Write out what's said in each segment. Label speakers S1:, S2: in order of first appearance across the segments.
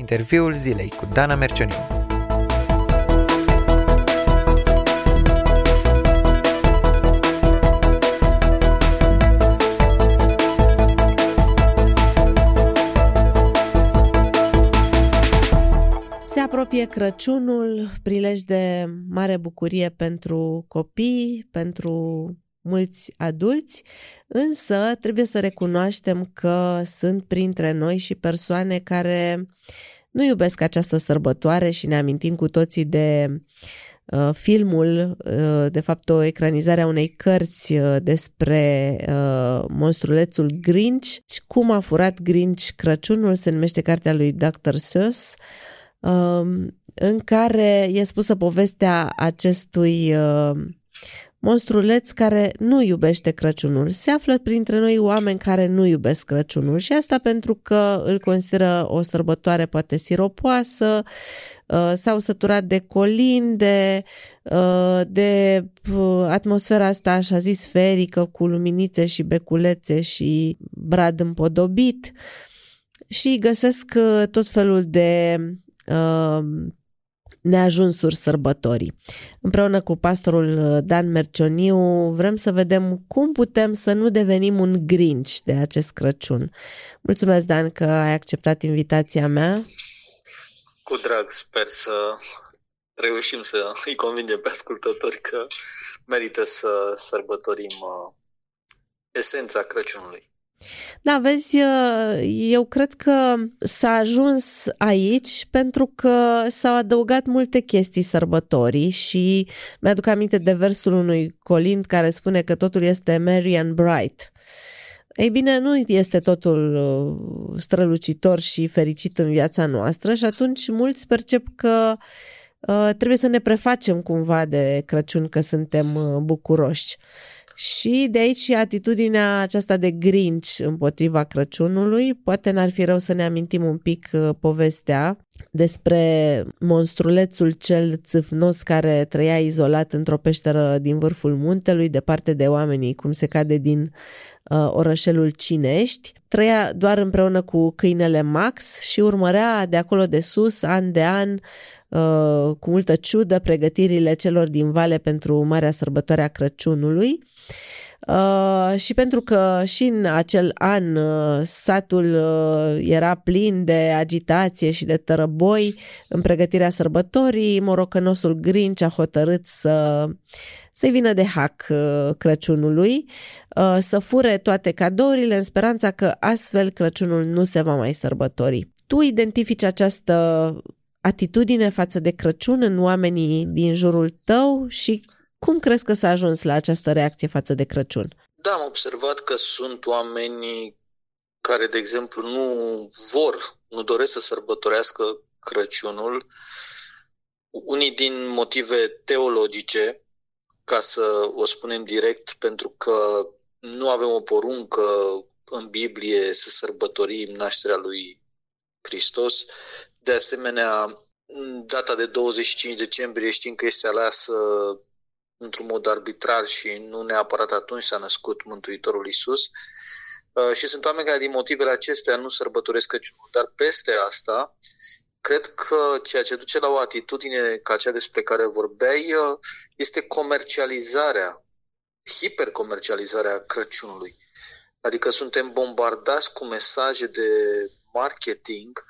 S1: Interviul zilei cu Dana Mercioniu.
S2: Se apropie Crăciunul, prilej de mare bucurie pentru copii, pentru mulți adulți, însă trebuie să recunoaștem că sunt printre noi și persoane care nu iubesc această sărbătoare și ne amintim cu toții de uh, filmul, uh, de fapt o ecranizare a unei cărți uh, despre uh, monstrulețul Grinch, cum a furat Grinch Crăciunul, se numește cartea lui Dr. Seuss, uh, în care e spusă povestea acestui uh, monstruleț care nu iubește Crăciunul. Se află printre noi oameni care nu iubesc Crăciunul și asta pentru că îl consideră o sărbătoare poate siropoasă, uh, s-au săturat de colinde, uh, de uh, atmosfera asta așa zis sferică cu luminițe și beculețe și brad împodobit și găsesc tot felul de neajunsuri sărbătorii. Împreună cu pastorul uh, Dan Mercioniu vrem să vedem cum putem să nu devenim un grinch de acest Crăciun. Mulțumesc, Dan, că ai acceptat invitația mea.
S3: Cu drag, sper să reușim să îi convingem pe ascultători că merită să sărbătorim uh, esența Crăciunului.
S2: Da, vezi, eu cred că s-a ajuns aici pentru că s-au adăugat multe chestii sărbătorii și mi-aduc aminte de versul unui colind care spune că totul este merry and bright. Ei bine, nu este totul uh, strălucitor și fericit în viața noastră și atunci mulți percep că uh, trebuie să ne prefacem cumva de Crăciun că suntem uh, bucuroși. Și de aici și atitudinea aceasta de grinch împotriva Crăciunului. Poate n-ar fi rău să ne amintim un pic uh, povestea despre monstrulețul cel țâfnos care trăia izolat într-o peșteră din vârful muntelui, departe de oamenii, cum se cade din uh, orășelul Cinești. Trăia doar împreună cu câinele Max și urmărea de acolo de sus, an de an, uh, cu multă ciudă, pregătirile celor din vale pentru Marea Sărbătoare a Crăciunului. Uh, și pentru că și în acel an uh, satul uh, era plin de agitație și de tărăboi în pregătirea sărbătorii, morocănosul Grinch a hotărât să să-i vină de hac uh, Crăciunului, uh, să fure toate cadourile în speranța că astfel Crăciunul nu se va mai sărbători. Tu identifici această atitudine față de Crăciun în oamenii din jurul tău și cum crezi că s-a ajuns la această reacție față de Crăciun?
S3: Da, am observat că sunt oameni care, de exemplu, nu vor, nu doresc să sărbătorească Crăciunul, unii din motive teologice, ca să o spunem direct, pentru că nu avem o poruncă în Biblie să sărbătorim nașterea lui Hristos. De asemenea, data de 25 decembrie știm că este aleasă într-un mod arbitrar și nu neapărat atunci s-a născut Mântuitorul Isus. Uh, și sunt oameni care din motivele acestea nu sărbătoresc Crăciunul. Dar peste asta, cred că ceea ce duce la o atitudine ca cea despre care vorbeai uh, este comercializarea, hipercomercializarea Crăciunului. Adică suntem bombardați cu mesaje de marketing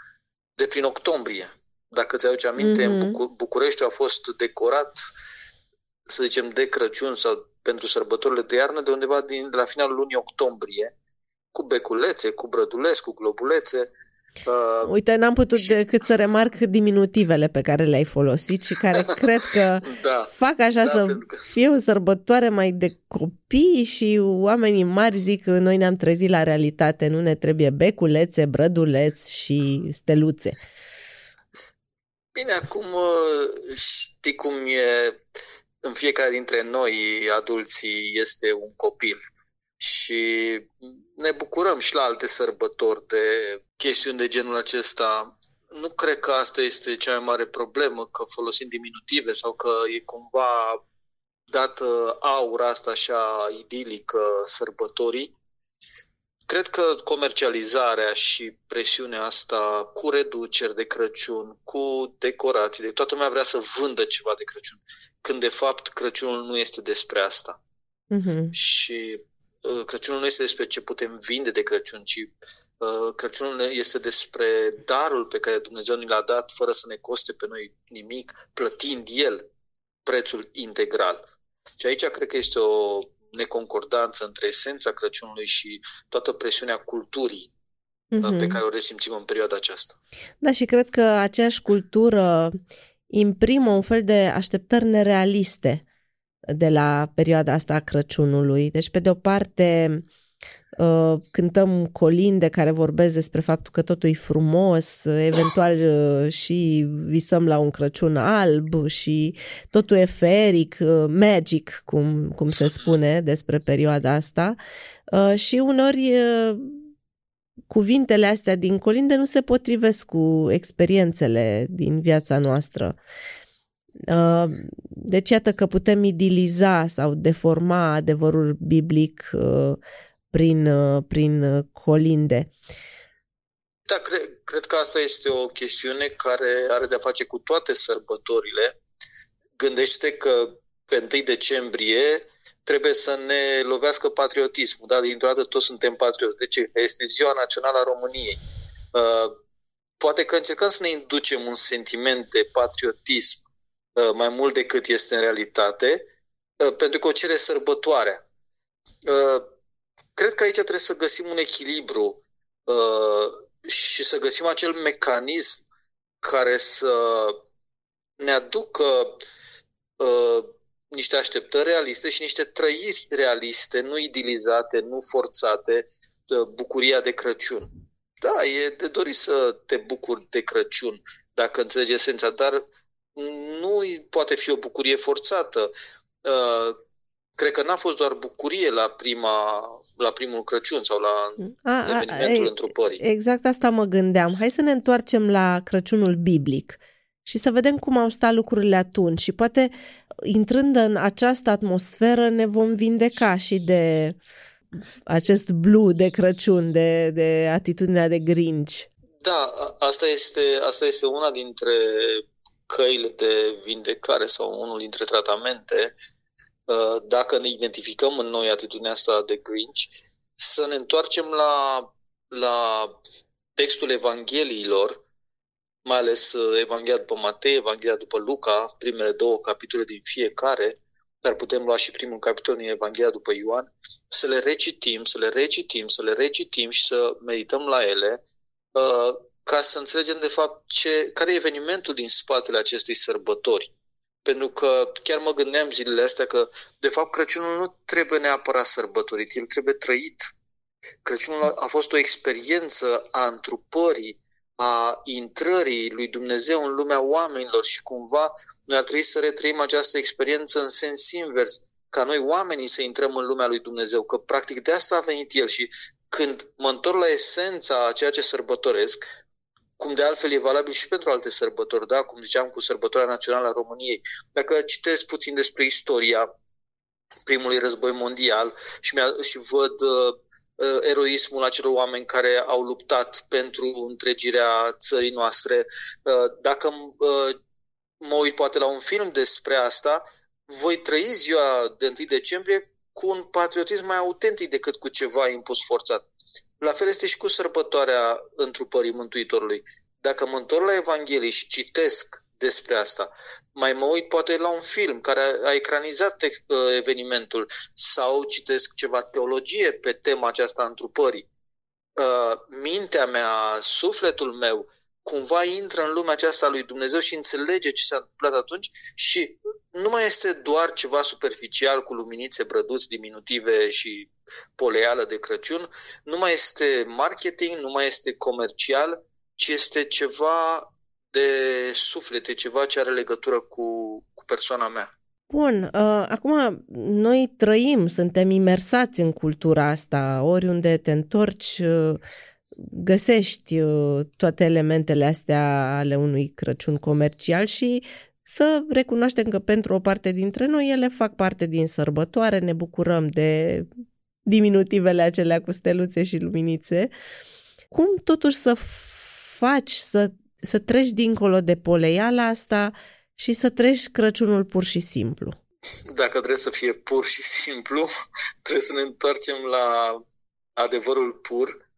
S3: de prin octombrie. Dacă ți aduce aminte, mm-hmm. în Bucu- București a fost decorat, să zicem, de Crăciun sau pentru sărbătorile de iarnă de undeva din, de la finalul lunii octombrie, cu beculețe, cu brădulețe, cu globulețe,
S2: Uh, Uite, n-am putut și... decât să remarc diminutivele pe care le-ai folosit și care cred că da, fac așa da, să că... fie o sărbătoare mai de copii și oamenii mari zic că noi ne-am trezit la realitate, nu ne trebuie beculețe, brăduleți și steluțe.
S3: Bine, acum uh, știi cum e în fiecare dintre noi, adulții, este un copil și ne bucurăm și la alte sărbători de chestiuni de genul acesta. Nu cred că asta este cea mai mare problemă, că folosim diminutive sau că e cumva dată aura asta așa idilică sărbătorii. Cred că comercializarea și presiunea asta cu reduceri de Crăciun, cu decorații, de toată lumea vrea să vândă ceva de Crăciun, când de fapt Crăciunul nu este despre asta. Uh-huh. Și uh, Crăciunul nu este despre ce putem vinde de Crăciun, ci uh, Crăciunul este despre darul pe care Dumnezeu ni l-a dat fără să ne coste pe noi nimic, plătind El prețul integral. Și aici cred că este o neconcordanță între esența Crăciunului și toată presiunea culturii mm-hmm. pe care o resimțim în perioada aceasta.
S2: Da, și cred că aceeași cultură imprimă un fel de așteptări nerealiste de la perioada asta a Crăciunului. Deci, pe de o parte, Uh, cântăm colinde care vorbesc despre faptul că totul e frumos, eventual uh, și visăm la un Crăciun alb și totul e feric, uh, magic, cum, cum se spune despre perioada asta. Și unori cuvintele astea din colinde nu se potrivesc cu experiențele din viața noastră. Deci iată că putem idiliza sau deforma adevărul biblic prin, uh, prin uh, colinde.
S3: Da, cred, cred că asta este o chestiune care are de-a face cu toate sărbătorile. Gândește că pe 1 decembrie trebuie să ne lovească patriotismul. Da? Dintr-o dată toți suntem patrioți. De ce? Este ziua națională a României. Uh, poate că încercăm să ne inducem un sentiment de patriotism uh, mai mult decât este în realitate, uh, pentru că o cere sărbătoarea. Uh, cred că aici trebuie să găsim un echilibru uh, și să găsim acel mecanism care să ne aducă uh, niște așteptări realiste și niște trăiri realiste, nu idilizate, nu forțate, uh, bucuria de Crăciun. Da, e de dorit să te bucuri de Crăciun, dacă înțelegi esența, dar nu poate fi o bucurie forțată. Uh, cred că n-a fost doar bucurie la, prima, la primul Crăciun sau la a, evenimentul a, întrupării.
S2: Exact asta mă gândeam. Hai să ne întoarcem la Crăciunul biblic și să vedem cum au stat lucrurile atunci și poate intrând în această atmosferă ne vom vindeca și de acest blue de Crăciun, de, de atitudinea de Grinch.
S3: Da, asta este, asta este una dintre căile de vindecare sau unul dintre tratamente Uh, dacă ne identificăm în noi atitudinea asta de Grinch, să ne întoarcem la, la textul Evangheliilor, mai ales uh, Evanghelia după Matei, Evanghelia după Luca, primele două capitole din fiecare, dar putem lua și primul capitol din Evanghelia după Ioan, să le recitim, să le recitim, să le recitim și să medităm la ele, uh, ca să înțelegem de fapt ce, care e evenimentul din spatele acestei sărbători. Pentru că chiar mă gândeam zilele astea că, de fapt, Crăciunul nu trebuie neapărat sărbătorit, el trebuie trăit. Crăciunul a fost o experiență a întrupării, a intrării lui Dumnezeu în lumea oamenilor și cumva noi ar trebui să retrăim această experiență în sens invers, ca noi oamenii să intrăm în lumea lui Dumnezeu, că practic de asta a venit El și când mă întorc la esența a ceea ce sărbătoresc, cum de altfel e valabil și pentru alte sărbători, da? cum ziceam cu sărbătoarea națională a României. Dacă citesc puțin despre istoria primului război mondial și, și văd uh, uh, eroismul acelor oameni care au luptat pentru întregirea țării noastre, uh, dacă uh, mă uit poate la un film despre asta, voi trăi ziua de 1 decembrie cu un patriotism mai autentic decât cu ceva impus forțat. La fel este și cu sărbătoarea întrupării Mântuitorului. Dacă mă întorc la Evanghelie și citesc despre asta, mai mă uit poate la un film care a ecranizat uh, evenimentul sau citesc ceva teologie pe tema aceasta a întrupării. Uh, mintea mea, sufletul meu, cumva intră în lumea aceasta lui Dumnezeu și înțelege ce s-a întâmplat atunci și nu mai este doar ceva superficial cu luminițe, brăduți diminutive și poleală de Crăciun, nu mai este marketing, nu mai este comercial, ci este ceva de suflete, ceva ce are legătură cu, cu persoana mea.
S2: Bun, uh, acum noi trăim, suntem imersați în cultura asta, oriunde te întorci, uh, găsești uh, toate elementele astea ale unui Crăciun comercial și să recunoaștem că pentru o parte dintre noi ele fac parte din sărbătoare, ne bucurăm de diminutivele acelea cu steluțe și luminițe. Cum totuși să faci să, să treci dincolo de poleiala asta și să treci Crăciunul pur și simplu?
S3: Dacă trebuie să fie pur și simplu, trebuie să ne întoarcem la adevărul pur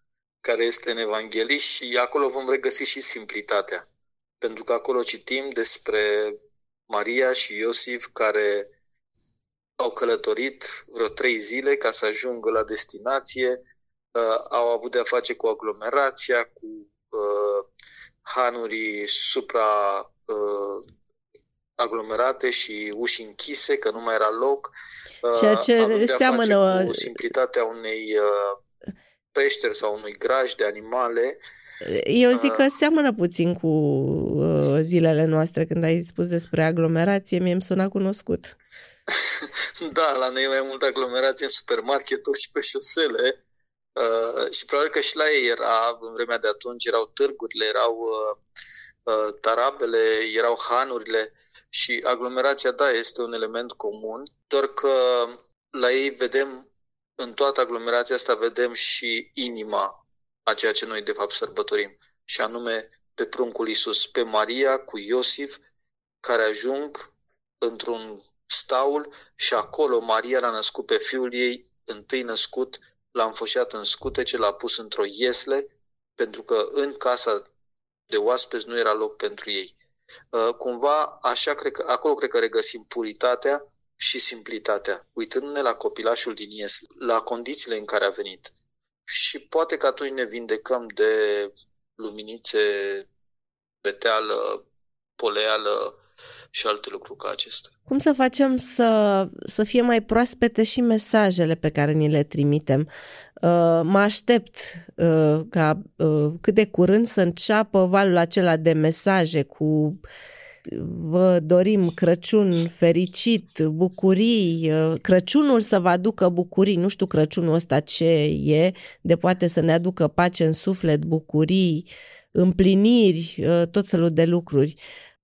S3: care este în Evanghelie și acolo vom regăsi și simplitatea. Pentru că acolo citim despre Maria și Iosif care au călătorit vreo trei zile ca să ajungă la destinație, uh, au avut de-a face cu aglomerația, cu uh, hanuri supra uh, aglomerate și uși închise, că nu mai era loc.
S2: Uh, Ceea ce seamănă...
S3: Cu simplitatea unei uh, peșteri sau unui graj de animale.
S2: Eu zic că seamănă puțin cu uh, zilele noastre când ai spus despre aglomerație, mie îmi suna cunoscut.
S3: da, la noi e mai multă aglomerație în supermarketuri și pe șosele. Uh, și probabil că și la ei era, în vremea de atunci, erau târgurile, erau uh, uh, tarabele, erau hanurile. Și aglomerația, da, este un element comun, doar că la ei vedem în toată aglomerația asta vedem și inima a ceea ce noi de fapt sărbătorim, și anume pe pruncul Iisus, pe Maria cu Iosif, care ajung într-un staul și acolo Maria l-a născut pe fiul ei, întâi născut, l-a înfășat în scutece, l-a pus într-o iesle, pentru că în casa de oaspeți nu era loc pentru ei. Uh, cumva, așa cred că, acolo cred că regăsim puritatea și simplitatea, uitându-ne la copilașul din ies, la condițiile în care a venit. Și poate că atunci ne vindecăm de luminițe, beteală, poleală și alte lucruri ca acestea.
S2: Cum să facem să, să fie mai proaspete și mesajele pe care ni le trimitem? Uh, mă aștept uh, ca uh, cât de curând să înceapă valul acela de mesaje cu vă dorim Crăciun fericit, bucurii, Crăciunul să vă aducă bucurii, nu știu Crăciunul ăsta ce e, de poate să ne aducă pace în suflet, bucurii, împliniri, tot felul de lucruri.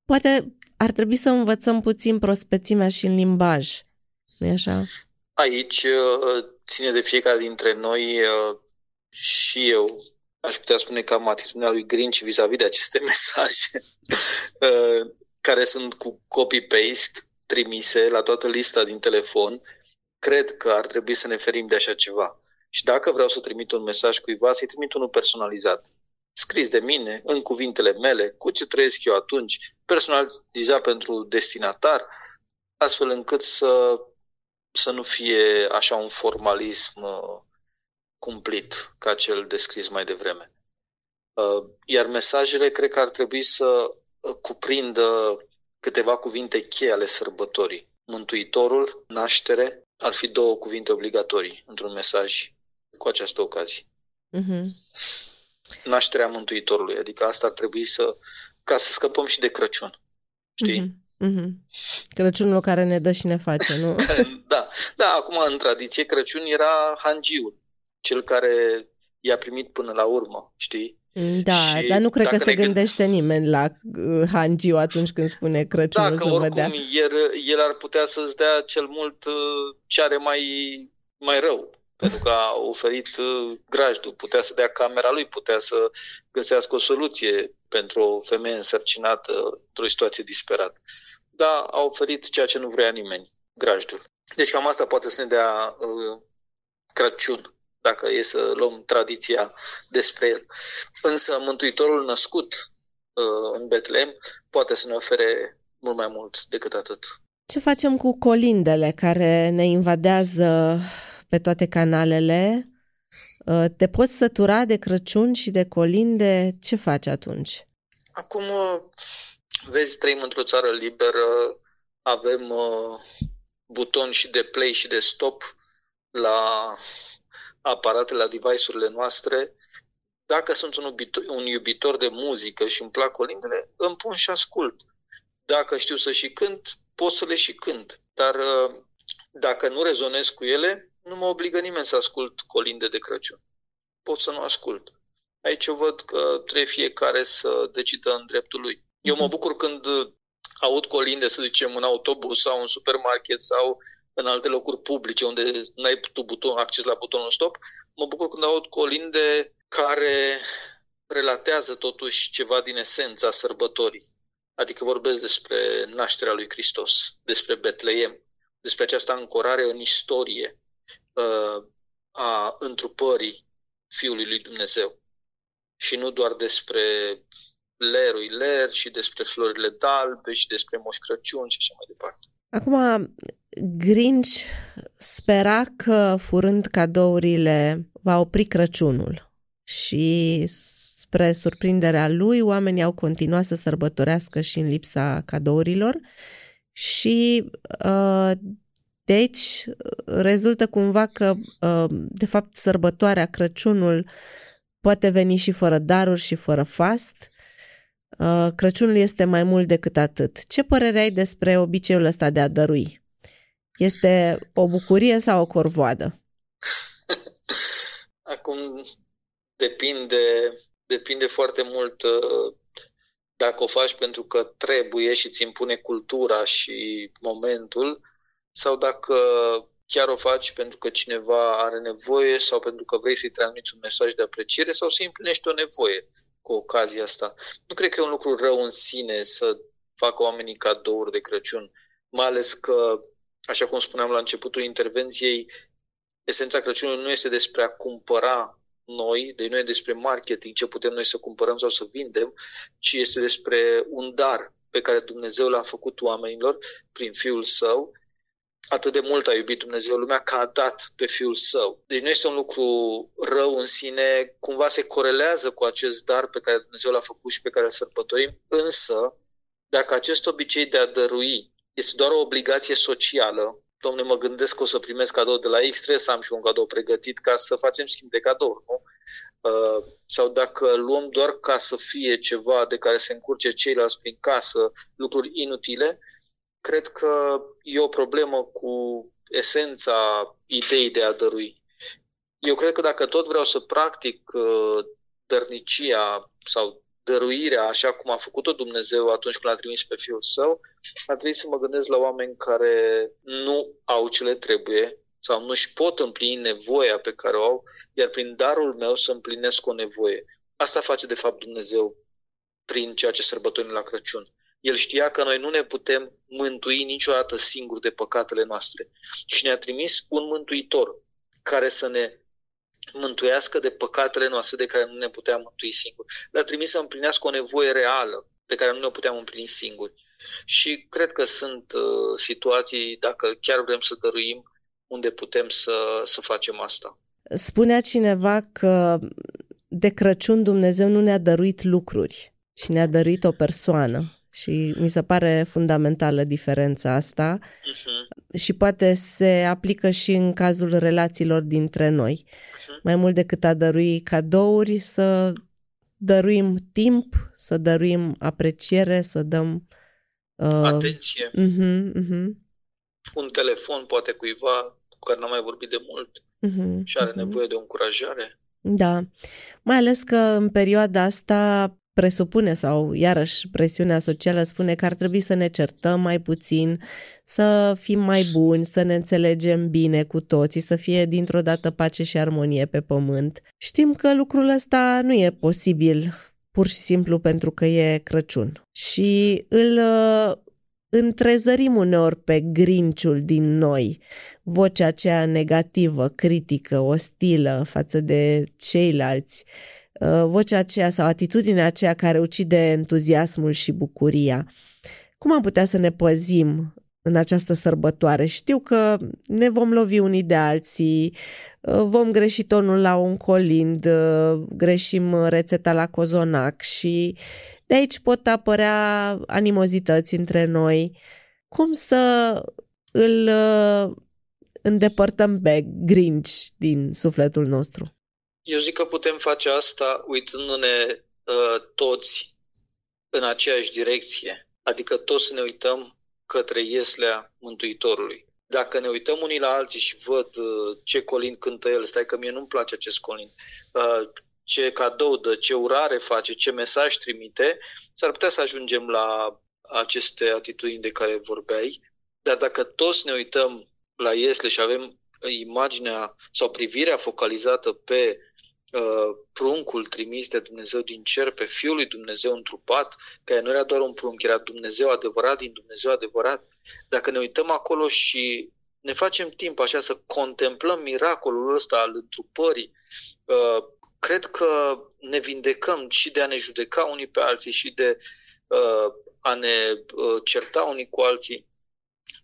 S2: Poate ar trebui să învățăm puțin prospețimea și în limbaj, nu așa?
S3: Aici ține de fiecare dintre noi și eu aș putea spune că am atitudinea lui Grinch vis-a-vis de aceste mesaje care sunt cu copy-paste trimise la toată lista din telefon, cred că ar trebui să ne ferim de așa ceva. Și dacă vreau să trimit un mesaj cuiva, să-i trimit unul personalizat. Scris de mine, în cuvintele mele, cu ce trăiesc eu atunci, personalizat pentru destinatar, astfel încât să, să nu fie așa un formalism uh, cumplit ca cel descris mai devreme. Uh, iar mesajele cred că ar trebui să cuprindă câteva cuvinte cheie ale sărbătorii. Mântuitorul, naștere, ar fi două cuvinte obligatorii într-un mesaj cu această ocazie. Uh-huh. Nașterea Mântuitorului, adică asta ar trebui să, ca să scăpăm și de Crăciun. Știi? Uh-huh.
S2: Uh-huh. Crăciunul care ne dă și ne face, nu?
S3: da, da, acum în tradiție Crăciun era hangiul, cel care i-a primit până la urmă, știi?
S2: Da, și dar nu cred că se gândește gând... nimeni la uh, Hangiu atunci când spune Crăciunul
S3: da,
S2: să
S3: oricum,
S2: dea.
S3: El, el ar putea să-ți dea cel mult uh, ce are mai, mai rău. Pentru că a oferit uh, grajdul, putea să dea camera lui, putea să găsească o soluție pentru o femeie însărcinată într-o situație disperată. Da, a oferit ceea ce nu vrea nimeni, grajdul. Deci cam asta poate să ne dea uh, Crăciun dacă e să luăm tradiția despre el. Însă Mântuitorul născut uh, în Betlehem poate să ne ofere mult mai mult decât atât.
S2: Ce facem cu colindele care ne invadează pe toate canalele? Uh, te poți sătura de Crăciun și de colinde? Ce faci atunci?
S3: Acum, uh, vezi, trăim într-o țară liberă, avem buton și de play și de stop la aparate, la device-urile noastre, dacă sunt un iubitor, un iubitor de muzică și îmi plac colindele, îmi pun și ascult. Dacă știu să și cânt, pot să le și cânt. Dar uh, dacă nu rezonez cu ele, nu mă obligă nimeni să ascult colinde de Crăciun. Pot să nu ascult. Aici eu văd că trebuie fiecare să decidă în dreptul lui. Eu mă bucur când aud colinde, să zicem, în autobuz sau în supermarket sau în alte locuri publice unde n-ai tu buton, acces la butonul stop, mă bucur când aud colinde care relatează totuși ceva din esența sărbătorii. Adică vorbesc despre nașterea lui Hristos, despre Betleem, despre această ancorare în istorie uh, a întrupării Fiului lui Dumnezeu. Și nu doar despre lerul ler și despre florile dalbe și despre Moș Crăciun și așa mai departe.
S2: Acum, Grinch spera că furând cadourile va opri Crăciunul și spre surprinderea lui, oamenii au continuat să sărbătorească și în lipsa cadourilor și uh, de aici rezultă cumva că, uh, de fapt, sărbătoarea Crăciunul poate veni și fără daruri și fără fast. Uh, Crăciunul este mai mult decât atât. Ce părere ai despre obiceiul ăsta de a dărui? Este o bucurie sau o corvoadă?
S3: Acum depinde, depinde foarte mult uh, dacă o faci pentru că trebuie și ți impune cultura și momentul sau dacă chiar o faci pentru că cineva are nevoie sau pentru că vrei să-i transmiți un mesaj de apreciere sau să împlinești o nevoie cu ocazia asta. Nu cred că e un lucru rău în sine să facă oamenii cadouri de Crăciun, mai ales că, așa cum spuneam la începutul intervenției, esența Crăciunului nu este despre a cumpăra noi, deci nu e despre marketing, ce putem noi să cumpărăm sau să vindem, ci este despre un dar pe care Dumnezeu l-a făcut oamenilor prin Fiul Său atât de mult a iubit Dumnezeu lumea că a dat pe Fiul Său. Deci nu este un lucru rău în sine, cumva se corelează cu acest dar pe care Dumnezeu l-a făcut și pe care îl sărbătorim, însă dacă acest obicei de a dărui este doar o obligație socială, domnule, mă gândesc că o să primesc cadou de la X, trebuie să am și un cadou pregătit ca să facem schimb de cadou, nu? Uh, sau dacă luăm doar ca să fie ceva de care se încurce ceilalți prin casă, lucruri inutile, cred că e o problemă cu esența ideii de a dărui. Eu cred că dacă tot vreau să practic uh, dărnicia sau dăruirea așa cum a făcut-o Dumnezeu atunci când l-a trimis pe Fiul Său, ar trebui să mă gândesc la oameni care nu au ce le trebuie sau nu își pot împlini nevoia pe care o au, iar prin darul meu să împlinesc o nevoie. Asta face de fapt Dumnezeu prin ceea ce sărbătorim la Crăciun. El știa că noi nu ne putem mântui niciodată singuri de păcatele noastre. Și ne-a trimis un mântuitor care să ne mântuiască de păcatele noastre de care nu ne puteam mântui singuri. Le-a trimis să împlinească o nevoie reală pe care nu ne puteam împlini singuri. Și cred că sunt uh, situații, dacă chiar vrem să dăruim, unde putem să, să facem asta.
S2: Spunea cineva că de Crăciun Dumnezeu nu ne-a dăruit lucruri, ci ne-a dăruit o persoană. Și mi se pare fundamentală diferența asta uh-huh. și poate se aplică și în cazul relațiilor dintre noi. Uh-huh. Mai mult decât a dărui cadouri, să dăruim timp, să dăruim apreciere, să dăm...
S3: Uh... Atenție. Uh-huh, uh-huh. Un telefon poate cuiva cu care n-am mai vorbit de mult uh-huh, și are uh-huh. nevoie de o încurajare.
S2: Da, mai ales că în perioada asta presupune sau iarăși presiunea socială spune că ar trebui să ne certăm mai puțin, să fim mai buni, să ne înțelegem bine cu toții, să fie dintr-o dată pace și armonie pe pământ. Știm că lucrul ăsta nu e posibil pur și simplu pentru că e Crăciun. Și îl uh, întrezărim uneori pe grinciul din noi, vocea aceea negativă, critică, ostilă față de ceilalți, Uh, vocea aceea sau atitudinea aceea care ucide entuziasmul și bucuria. Cum am putea să ne păzim în această sărbătoare? Știu că ne vom lovi unii de alții, uh, vom greși tonul la un colind, uh, greșim rețeta la cozonac și de aici pot apărea animozități între noi. Cum să îl îndepărtăm pe Grinch din sufletul nostru?
S3: Eu zic că putem face asta uitându-ne uh, toți în aceeași direcție, adică toți să ne uităm către ieslea Mântuitorului. Dacă ne uităm unii la alții și văd uh, ce colin cântă el, stai că mie nu-mi place acest colin, uh, ce cadou dă, ce urare face, ce mesaj trimite, s-ar putea să ajungem la aceste atitudini de care vorbeai, dar dacă toți ne uităm la Iesle și avem imaginea sau privirea focalizată pe uh, pruncul trimis de Dumnezeu din cer, pe Fiul lui Dumnezeu întrupat, care nu era doar un prunc, era Dumnezeu adevărat din Dumnezeu adevărat. Dacă ne uităm acolo și ne facem timp așa să contemplăm miracolul ăsta al întrupării, uh, cred că ne vindecăm și de a ne judeca unii pe alții și de uh, a ne uh, certa unii cu alții,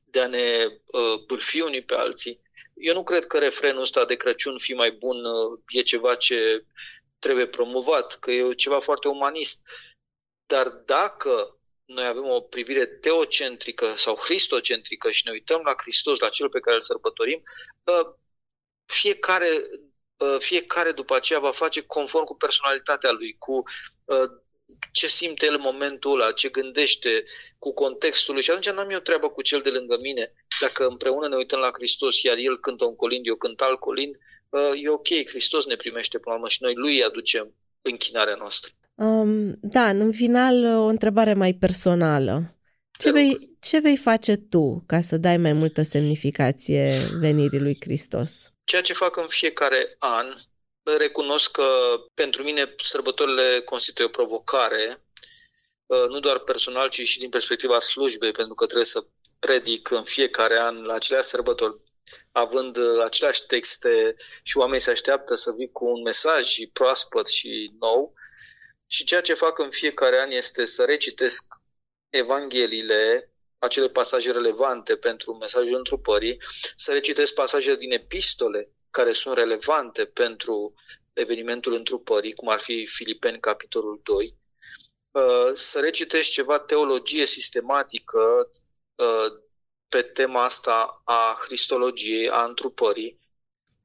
S3: de a ne uh, bârfi unii pe alții. Eu nu cred că refrenul ăsta de Crăciun fi mai bun uh, e ceva ce trebuie promovat, că e ceva foarte umanist. Dar dacă noi avem o privire teocentrică sau cristocentrică și ne uităm la Hristos, la cel pe care îl sărbătorim, uh, fiecare, uh, fiecare după aceea va face conform cu personalitatea lui, cu ce simte el în momentul ăla, ce gândește, cu contextul lui. Și atunci n-am eu treabă cu cel de lângă mine. Dacă împreună ne uităm la Hristos, iar el cântă un colind, eu cânt alt colind, e ok, Hristos ne primește până la urmă și noi lui aducem închinarea noastră.
S2: Um, da, în final o întrebare mai personală. Ce vei, ce vei face tu ca să dai mai multă semnificație venirii lui Hristos?
S3: Ceea ce fac în fiecare an, recunosc că pentru mine sărbătorile constituie o provocare, uh, nu doar personal, ci și din perspectiva slujbei, pentru că trebuie să predic în fiecare an la aceleași sărbători, având uh, aceleași texte și oamenii se așteaptă să vii cu un mesaj proaspăt și nou. Și ceea ce fac în fiecare an este să recitesc Evangheliile, acele pasaje relevante pentru mesajul întrupării, să recitesc pasaje din epistole care sunt relevante pentru evenimentul întrupării, cum ar fi Filipeni, capitolul 2, uh, să recitești ceva teologie sistematică uh, pe tema asta a Cristologiei, a întrupării,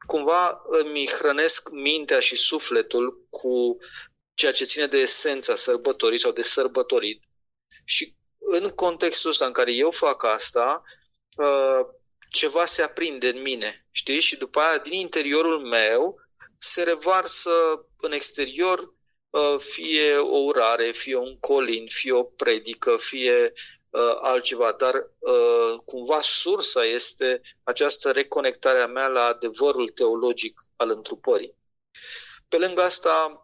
S3: cumva îmi hrănesc mintea și sufletul cu ceea ce ține de esența sărbătorii sau de sărbătorit. Și în contextul ăsta în care eu fac asta, uh, ceva se aprinde în mine, știi? Și după aia, din interiorul meu, se revarsă în exterior uh, fie o urare, fie un colin, fie o predică, fie uh, altceva, dar uh, cumva sursa este această reconectare a mea la adevărul teologic al întrupării. Pe lângă asta,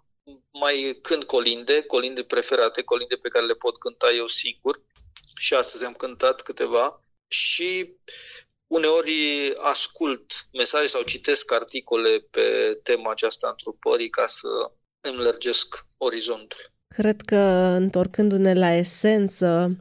S3: mai cânt colinde, colinde preferate, colinde pe care le pot cânta eu sigur și astăzi am cântat câteva și uneori ascult mesaje sau citesc articole pe tema aceasta întrupării ca să îmi lărgesc orizontul.
S2: Cred că, întorcându-ne la esență,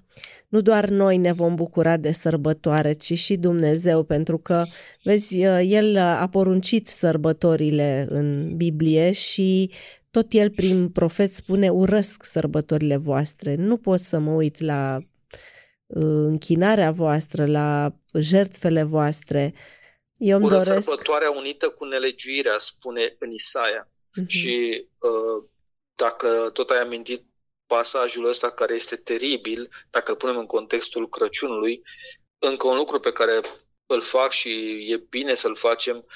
S2: nu doar noi ne vom bucura de sărbătoare, ci și Dumnezeu, pentru că, vezi, El a poruncit sărbătorile în Biblie și tot El prin profet spune urăsc sărbătorile voastre. Nu pot să mă uit la închinarea voastră, la jertfele voastre.
S3: Eu îmi doresc... sărbătoarea unită cu nelegiuirea, spune în Isaia. Uh-huh. Și uh, dacă tot ai amintit pasajul ăsta care este teribil, dacă îl punem în contextul Crăciunului, încă un lucru pe care îl fac și e bine să-l facem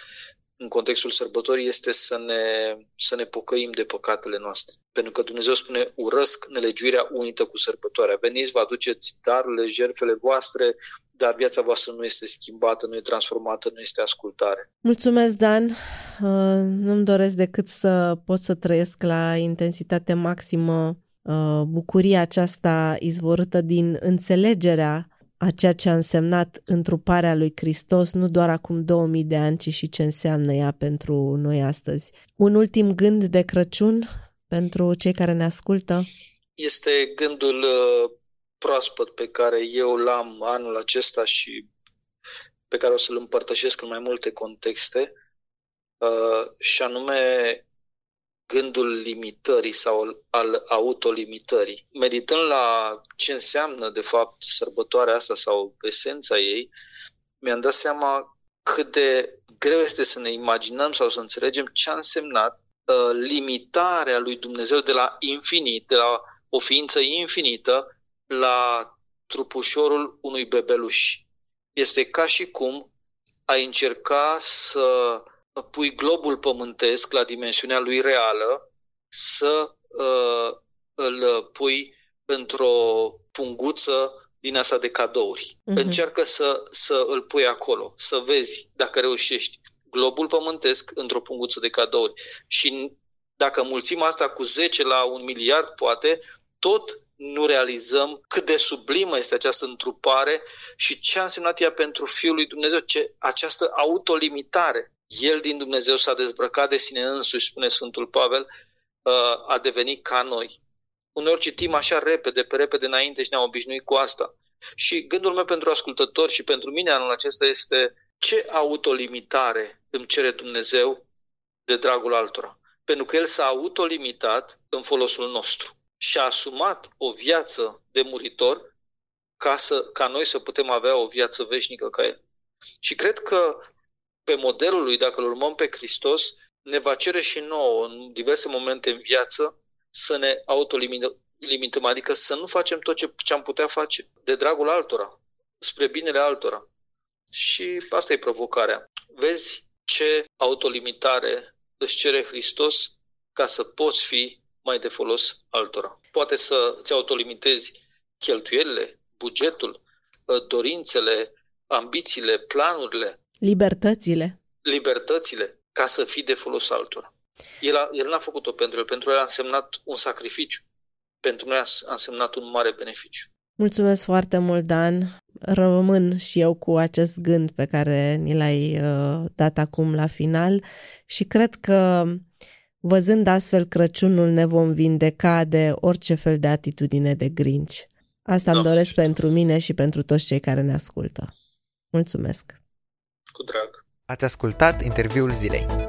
S3: în contextul sărbătorii este să ne, să ne pocăim de păcatele noastre. Pentru că Dumnezeu spune, urăsc nelegiuirea unită cu sărbătoarea. Veniți, vă aduceți darurile, jertfele voastre, dar viața voastră nu este schimbată, nu e transformată, nu este ascultare.
S2: Mulțumesc, Dan. Uh, nu-mi doresc decât să pot să trăiesc la intensitate maximă uh, bucuria aceasta izvorâtă din înțelegerea a ceea ce a însemnat întruparea lui Hristos nu doar acum 2000 de ani, ci și ce înseamnă ea pentru noi astăzi. Un ultim gând de Crăciun pentru cei care ne ascultă?
S3: Este gândul uh, proaspăt pe care eu l-am anul acesta și pe care o să-l împărtășesc în mai multe contexte, uh, și anume gândul limitării sau al autolimitării. Meditând la ce înseamnă, de fapt, sărbătoarea asta sau esența ei, mi-am dat seama cât de greu este să ne imaginăm sau să înțelegem ce a însemnat uh, limitarea lui Dumnezeu de la infinit, de la o ființă infinită, la trupușorul unui bebeluș. Este ca și cum ai încerca să pui globul pământesc la dimensiunea lui reală, să uh, îl pui într-o punguță din asta de cadouri. Uh-huh. Încearcă să, să îl pui acolo, să vezi dacă reușești. Globul pământesc într-o punguță de cadouri. Și dacă mulțim asta cu 10 la un miliard, poate, tot nu realizăm cât de sublimă este această întrupare și ce a însemnat ea pentru Fiul lui Dumnezeu, ce, această autolimitare. El din Dumnezeu s-a dezbrăcat de sine însuși, spune Sfântul Pavel, uh, a devenit ca noi. Uneori citim așa repede, pe repede înainte și ne-am obișnuit cu asta. Și gândul meu pentru ascultători și pentru mine anul acesta este ce autolimitare îmi cere Dumnezeu de dragul altora. Pentru că El s-a autolimitat în folosul nostru și a asumat o viață de muritor ca, să, ca noi să putem avea o viață veșnică ca El. Și cred că pe modelul lui, dacă îl urmăm pe Hristos, ne va cere și nouă, în diverse momente în viață, să ne autolimităm, adică să nu facem tot ce, ce am putea face de dragul altora, spre binele altora. Și asta e provocarea. Vezi ce autolimitare își cere Hristos ca să poți fi mai de folos altora. Poate să ți autolimitezi cheltuielile, bugetul, ă, dorințele, ambițiile, planurile.
S2: Libertățile.
S3: Libertățile, ca să fii de folos altora. El, a, el n-a făcut-o pentru el, pentru el a însemnat un sacrificiu. Pentru noi a, a însemnat un mare beneficiu.
S2: Mulțumesc foarte mult, Dan. Rămân și eu cu acest gând pe care ni l-ai uh, dat acum la final și cred că văzând astfel Crăciunul ne vom vindeca de orice fel de atitudine de grinci. Asta îmi doresc pentru mine și pentru toți cei care ne ascultă. Mulțumesc!
S3: Cu drag!
S1: Ați ascultat interviul zilei.